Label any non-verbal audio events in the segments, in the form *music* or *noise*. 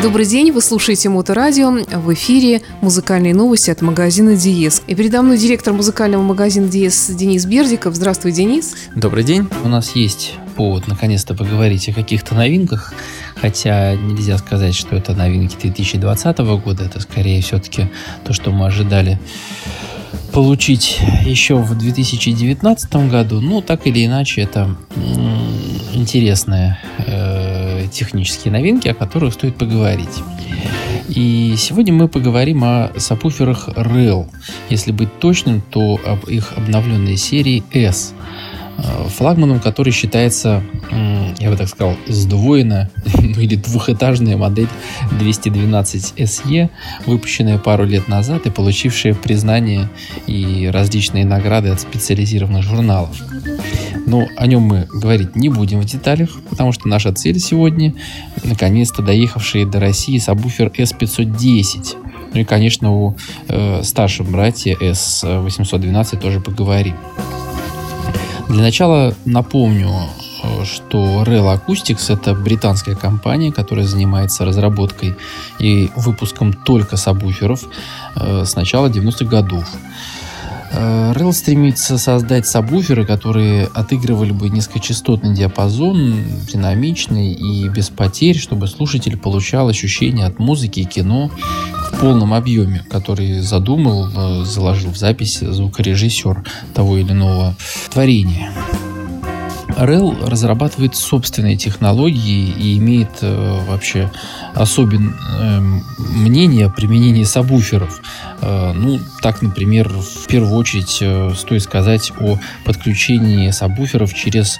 Добрый день, вы слушаете Моторадио. В эфире музыкальные новости от магазина Диес. И передо мной директор музыкального магазина Диес Денис Бердиков. Здравствуй, Денис. Добрый день. У нас есть повод наконец-то поговорить о каких-то новинках, хотя нельзя сказать, что это новинки 2020 года, это скорее все-таки то, что мы ожидали получить еще в 2019 году. Ну, так или иначе, это интересные э, технические новинки, о которых стоит поговорить. И сегодня мы поговорим о сабвуферах REL. Если быть точным, то об их обновленной серии S – флагманом, который считается, я бы так сказал, сдвоенная *laughs* ну, или двухэтажная модель 212 SE, выпущенная пару лет назад и получившая признание и различные награды от специализированных журналов. Но о нем мы говорить не будем в деталях, потому что наша цель сегодня наконец-то доехавшие до России сабвуфер S510. Ну и, конечно, у э, старшем брате S812 тоже поговорим. Для начала напомню, э, что Rel Acoustics это британская компания, которая занимается разработкой и выпуском только сабвуферов э, с начала 90-х годов. Э, стремится создать сабвуферы, которые отыгрывали бы низкочастотный диапазон, динамичный и без потерь, чтобы слушатель получал ощущение от музыки и кино полном объеме, который задумал, э, заложил в запись звукорежиссер того или иного творения. REL разрабатывает собственные технологии и имеет э, вообще особенное э, мнение о применении сабвуферов. Э, ну, так, например, в первую очередь э, стоит сказать о подключении сабвуферов через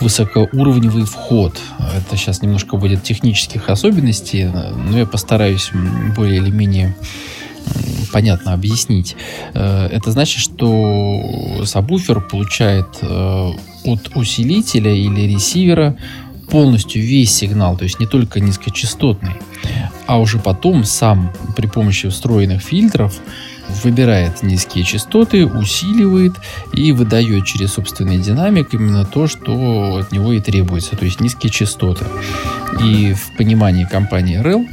высокоуровневый вход. Это сейчас немножко будет технических особенностей, но я постараюсь более или менее понятно объяснить. Э, это значит, что сабвуфер получает э, от усилителя или ресивера полностью весь сигнал, то есть не только низкочастотный, а уже потом сам при помощи встроенных фильтров выбирает низкие частоты, усиливает и выдает через собственный динамик именно то, что от него и требуется, то есть низкие частоты. И в понимании компании REL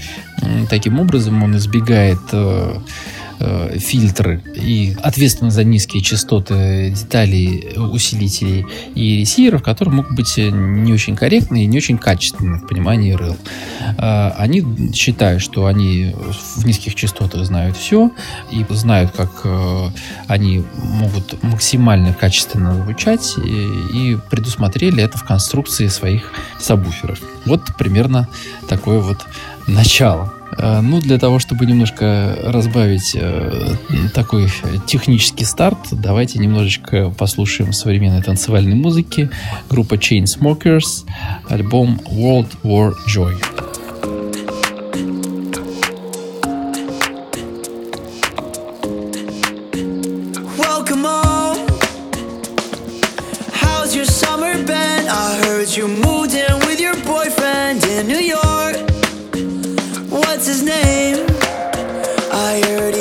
таким образом он избегает э, э, фильтры и ответственны за низкие частоты деталей, усилителей и ресиверов, которые могут быть не очень корректны и не очень качественны в понимании RL. Э, они считают, что они в низких частотах знают все и знают, как э, они могут максимально качественно звучать и, и предусмотрели это в конструкции своих сабвуферов. Вот примерно такое вот начало. Э, ну, для того, чтобы немножко разбавить э, такой технический старт, давайте немножечко послушаем современной танцевальной музыки. Группа Chainsmokers, альбом World War Joy. you moved in with your boyfriend in New York what's his name? I heard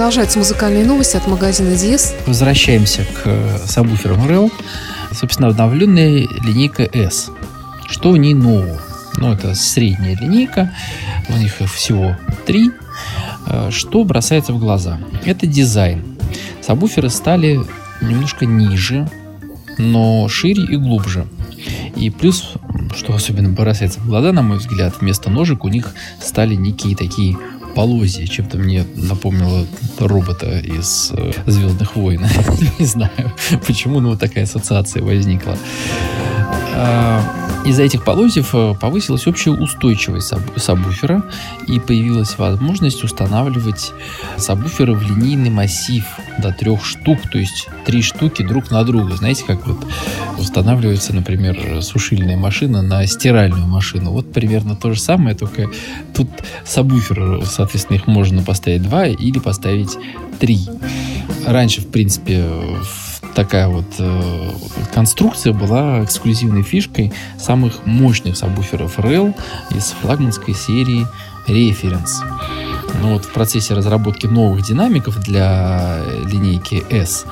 Продолжаются музыкальные новости от магазина Диес. Возвращаемся к э, сабвуферам REL. Собственно, обновленная линейка S. Что в ней нового? Ну, это средняя линейка. У них их всего три. Э, Что бросается в глаза? Это дизайн. Сабвуферы стали немножко ниже, но шире и глубже. И плюс, что особенно бросается в глаза, на мой взгляд, вместо ножек у них стали некие такие полозья. Чем-то мне напомнило робота из э, Звездных войн. *laughs* Не знаю, почему, но вот такая ассоциация возникла. Из-за этих полозьев э, повысилась общая устойчивость саб- сабвуфера и появилась возможность устанавливать сабвуферы в линейный массив до трех штук, то есть три штуки друг на друга. Знаете, как вот устанавливается, например, сушильная машина на стиральную машину. Вот примерно то же самое, только тут сабвуфер, соответственно, их можно поставить два или поставить три. Раньше, в принципе, в такая вот э, конструкция была эксклюзивной фишкой самых мощных сабвуферов REL из флагманской серии Reference. Но вот в процессе разработки новых динамиков для линейки S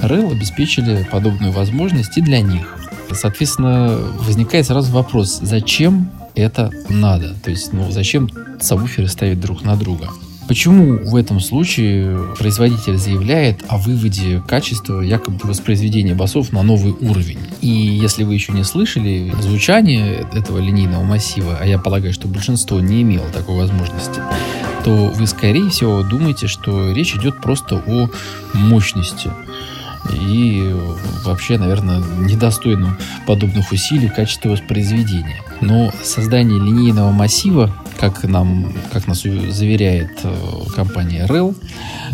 REL обеспечили подобную возможность и для них. Соответственно, возникает сразу вопрос, зачем это надо? То есть, ну, зачем сабвуферы ставить друг на друга? Почему в этом случае производитель заявляет о выводе качества якобы воспроизведения басов на новый уровень? И если вы еще не слышали звучание этого линейного массива, а я полагаю, что большинство не имело такой возможности, то вы, скорее всего, думаете, что речь идет просто о мощности и вообще, наверное, недостойным подобных усилий качества воспроизведения. Но создание линейного массива, как, нам, как нас заверяет э, компания REL,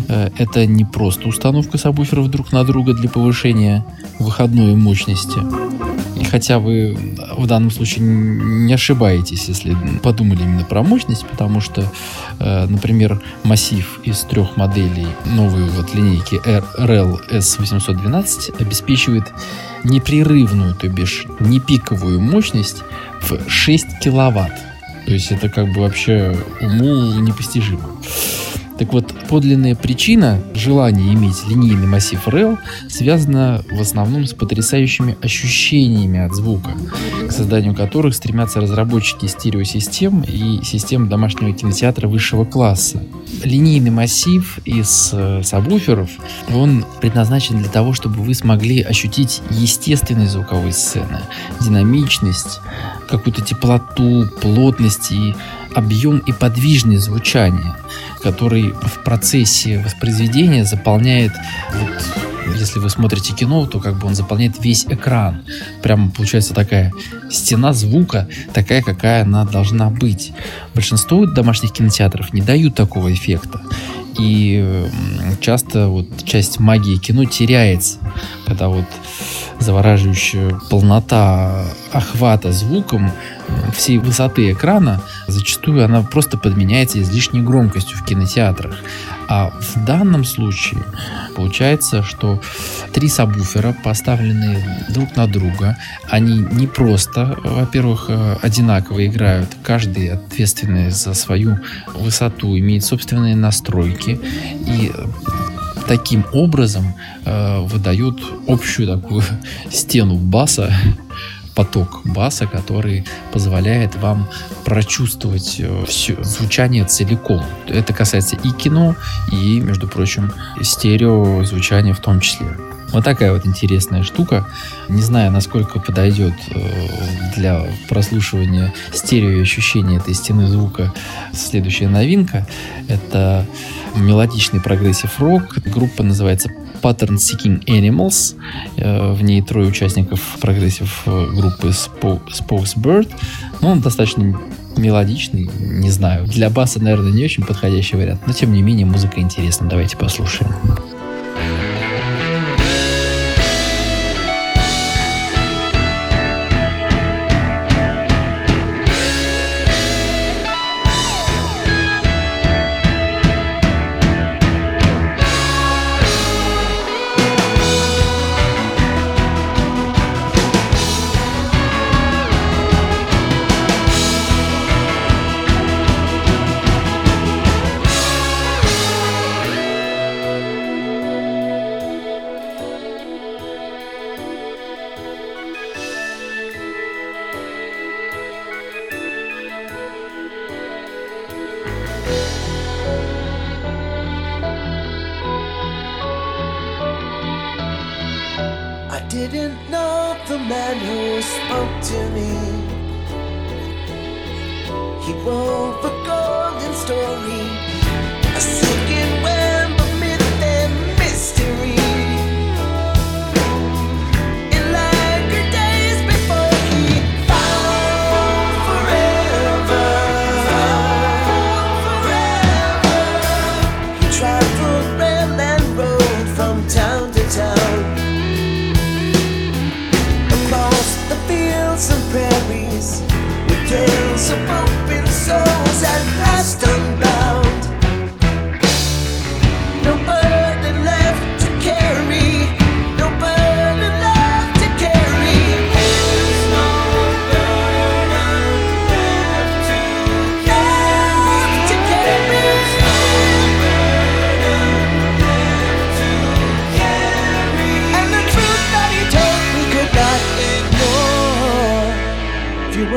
э, это не просто установка сабвуферов друг на друга для повышения выходной мощности. И хотя вы в данном случае не ошибаетесь, если подумали именно про мощность, потому что, э, например, массив из трех моделей новой вот линейки R- REL S812 обеспечивает непрерывную, то бишь не пиковую мощность в 6 киловатт. То есть это как бы вообще уму непостижимо. Так вот, подлинная причина желания иметь линейный массив REL связана в основном с потрясающими ощущениями от звука, к созданию которых стремятся разработчики стереосистем и систем домашнего кинотеатра высшего класса. Линейный массив из э, сабвуферов, он предназначен для того, чтобы вы смогли ощутить естественность звуковой сцены, динамичность, какую-то теплоту, плотность и объем и подвижность звучания, который в процессе воспроизведения заполняет, вот, если вы смотрите кино, то как бы он заполняет весь экран. Прямо получается такая стена звука, такая, какая она должна быть. Большинство домашних кинотеатров не дают такого эффекта. И часто вот часть магии кино теряется, когда вот завораживающая полнота охвата звуком э, всей высоты экрана, зачастую она просто подменяется излишней громкостью в кинотеатрах. А в данном случае получается, что три сабвуфера, поставленные друг на друга, они не просто, во-первых, э, одинаково играют, каждый ответственный за свою высоту, имеет собственные настройки и э, таким образом э, выдают общую такую *laughs* стену баса, поток баса, который позволяет вам прочувствовать э, все звучание целиком. Это касается и кино, и, между прочим, стерео звучания в том числе. Вот такая вот интересная штука. Не знаю, насколько подойдет э, для прослушивания стерео ощущения этой стены звука следующая новинка. Это мелодичный прогрессив рок. Группа называется Pattern Seeking Animals. Э, в ней трое участников прогрессив группы Spock's Beard. Ну, он достаточно мелодичный, не знаю. Для баса, наверное, не очень подходящий вариант, но тем не менее музыка интересна. Давайте послушаем.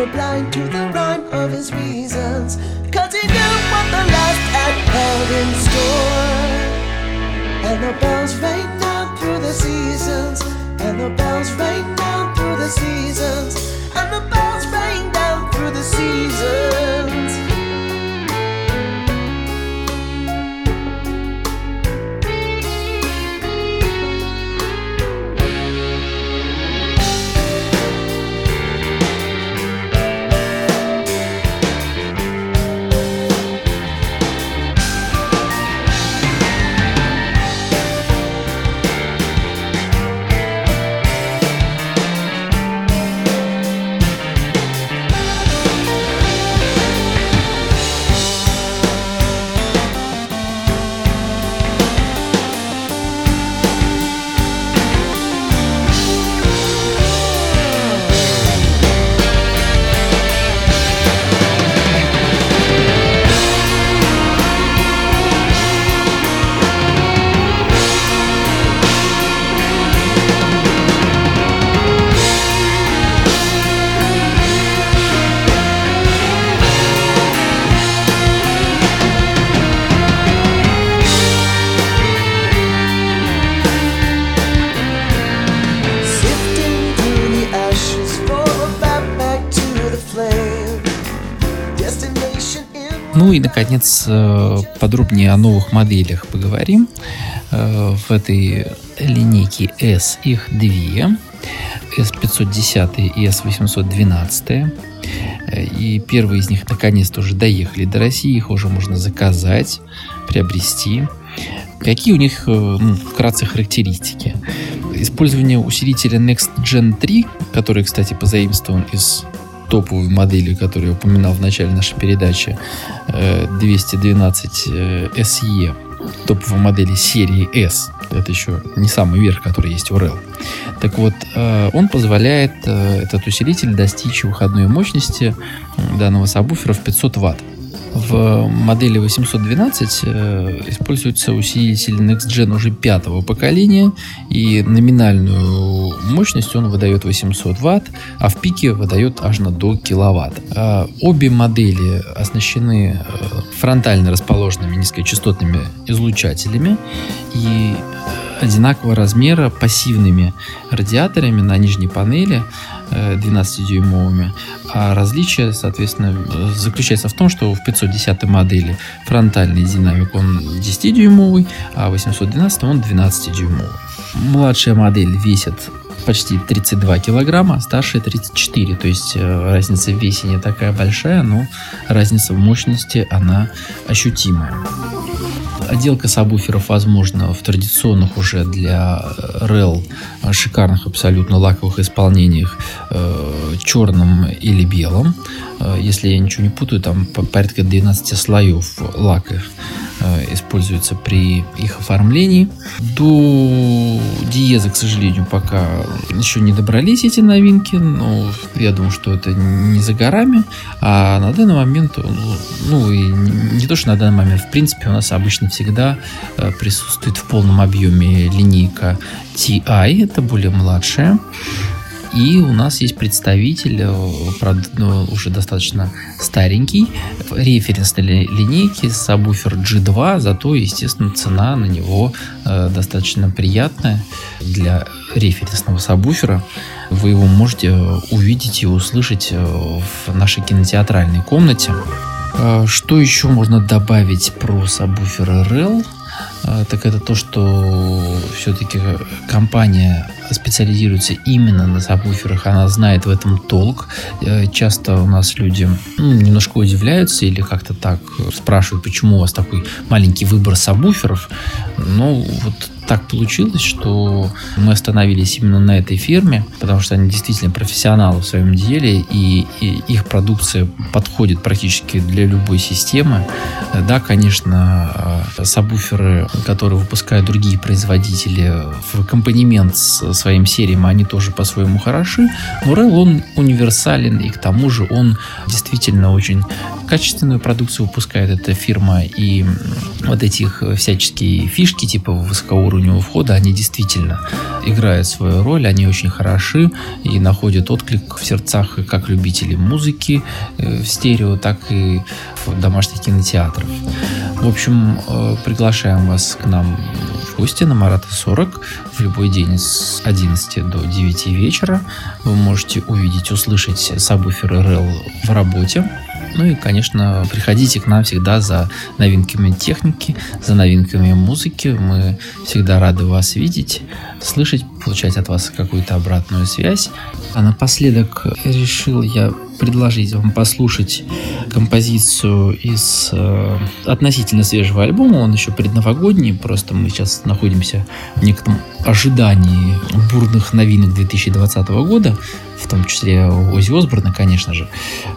were blind to the rhyme of his reasons. Cause he knew what the last had held in store. And the bells rang down through the seasons. And the bells и, наконец, э, подробнее о новых моделях поговорим. Э, в этой линейке S их две. S510 и S812. И первые из них наконец-то уже доехали до России. Их уже можно заказать, приобрести. Какие у них, э, ну, вкратце, характеристики? Использование усилителя Next Gen 3, который, кстати, позаимствован из топовой модели, которую я упоминал в начале нашей передачи, 212 э, SE, э, топовой модели серии S. Это еще не самый верх, который есть у REL. Так вот, э, он позволяет, этот усилитель, достичь выходной мощности данного сабвуфера в 500 Вт. В модели 812 э, используется усилитель Next Gen уже пятого поколения, и номинальную мощность он выдает 800 Вт, а в пике выдает аж на до киловатт. А обе модели оснащены э, фронтально расположенными низкочастотными излучателями и одинакового размера пассивными радиаторами на нижней панели 12-дюймовыми. Э, а различие, соответственно, заключается в том, что в 510 модели фронтальный динамик он 10-дюймовый, а в 812 он 12-дюймовый. Младшая модель весит почти 32 килограмма, старшая 34. То есть э, разница в весе не такая большая, но разница в мощности, она ощутимая. Отделка сабвуферов возможна в традиционных уже для REL шикарных абсолютно лаковых исполнениях э, черном или белом. Э, если я ничего не путаю, там порядка 12 слоев лака э, используется при их оформлении. До диеза, к сожалению, пока еще не добрались эти новинки, но я думаю, что это не за горами. А на данный момент, ну и не то, что на данный момент, в принципе, у нас обычно всегда э, присутствует в полном объеме линейка TI, это более младшая. И у нас есть представитель, э, правда, ну, уже достаточно старенький, референсной линейки сабвуфер G2, зато, естественно, цена на него э, достаточно приятная для референсного сабвуфера. Вы его можете увидеть и услышать э, в нашей кинотеатральной комнате. Что еще можно добавить про сабвуфер RL? А, так это то, что все-таки компания специализируется именно на сабвуферах, она знает в этом толк. Э, часто у нас люди ну, немножко удивляются или как-то так спрашивают, почему у вас такой маленький выбор сабвуферов. Но вот так получилось, что мы остановились именно на этой фирме, потому что они действительно профессионалы в своем деле, и, и их продукция подходит практически для любой системы. Да, конечно, э, сабвуферы, которые выпускают другие производители в аккомпанемент с своим сериям, они тоже по-своему хороши, но Rel, он универсален, и к тому же он действительно очень качественную продукцию выпускает эта фирма, и вот этих всяческие фишки типа высокоуровневых уровневого входа, они действительно играют свою роль, они очень хороши и находят отклик в сердцах как любителей музыки э, в стерео, так и в домашних кинотеатрах. В общем, э, приглашаем вас к нам в гости на Марата 40 в любой день с 11 до 9 вечера. Вы можете увидеть, услышать сабвуфер RL в работе. Ну и, конечно, приходите к нам всегда за новинками техники, за новинками музыки. Мы всегда рады вас видеть, слышать, получать от вас какую-то обратную связь. А напоследок решил я предложить вам послушать композицию из э, относительно свежего альбома. Он еще предновогодний, просто мы сейчас находимся в некотором ожидании бурных новинок 2020 года, в том числе Ози Осборна, конечно же.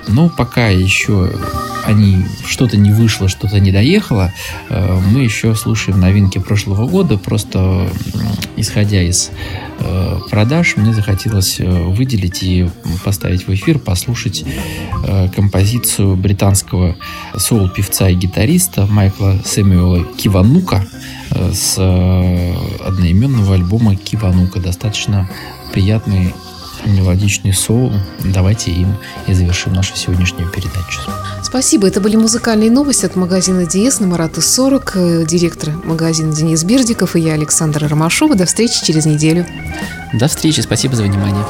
Но пока еще они что-то не вышло, что-то не доехало, э, мы еще слушаем новинки прошлого года, просто исходя из э, продаж, мне захотелось э, выделить и поставить в эфир, послушать композицию британского соул-певца и гитариста Майкла Сэмюэла Киванука с одноименного альбома Киванука. Достаточно приятный мелодичный соул. Давайте им и завершим нашу сегодняшнюю передачу. Спасибо. Это были музыкальные новости от магазина Диес на Марата 40, э, директор магазина Денис Бердиков и я, Александра Ромашова. До встречи через неделю. До встречи. Спасибо за внимание.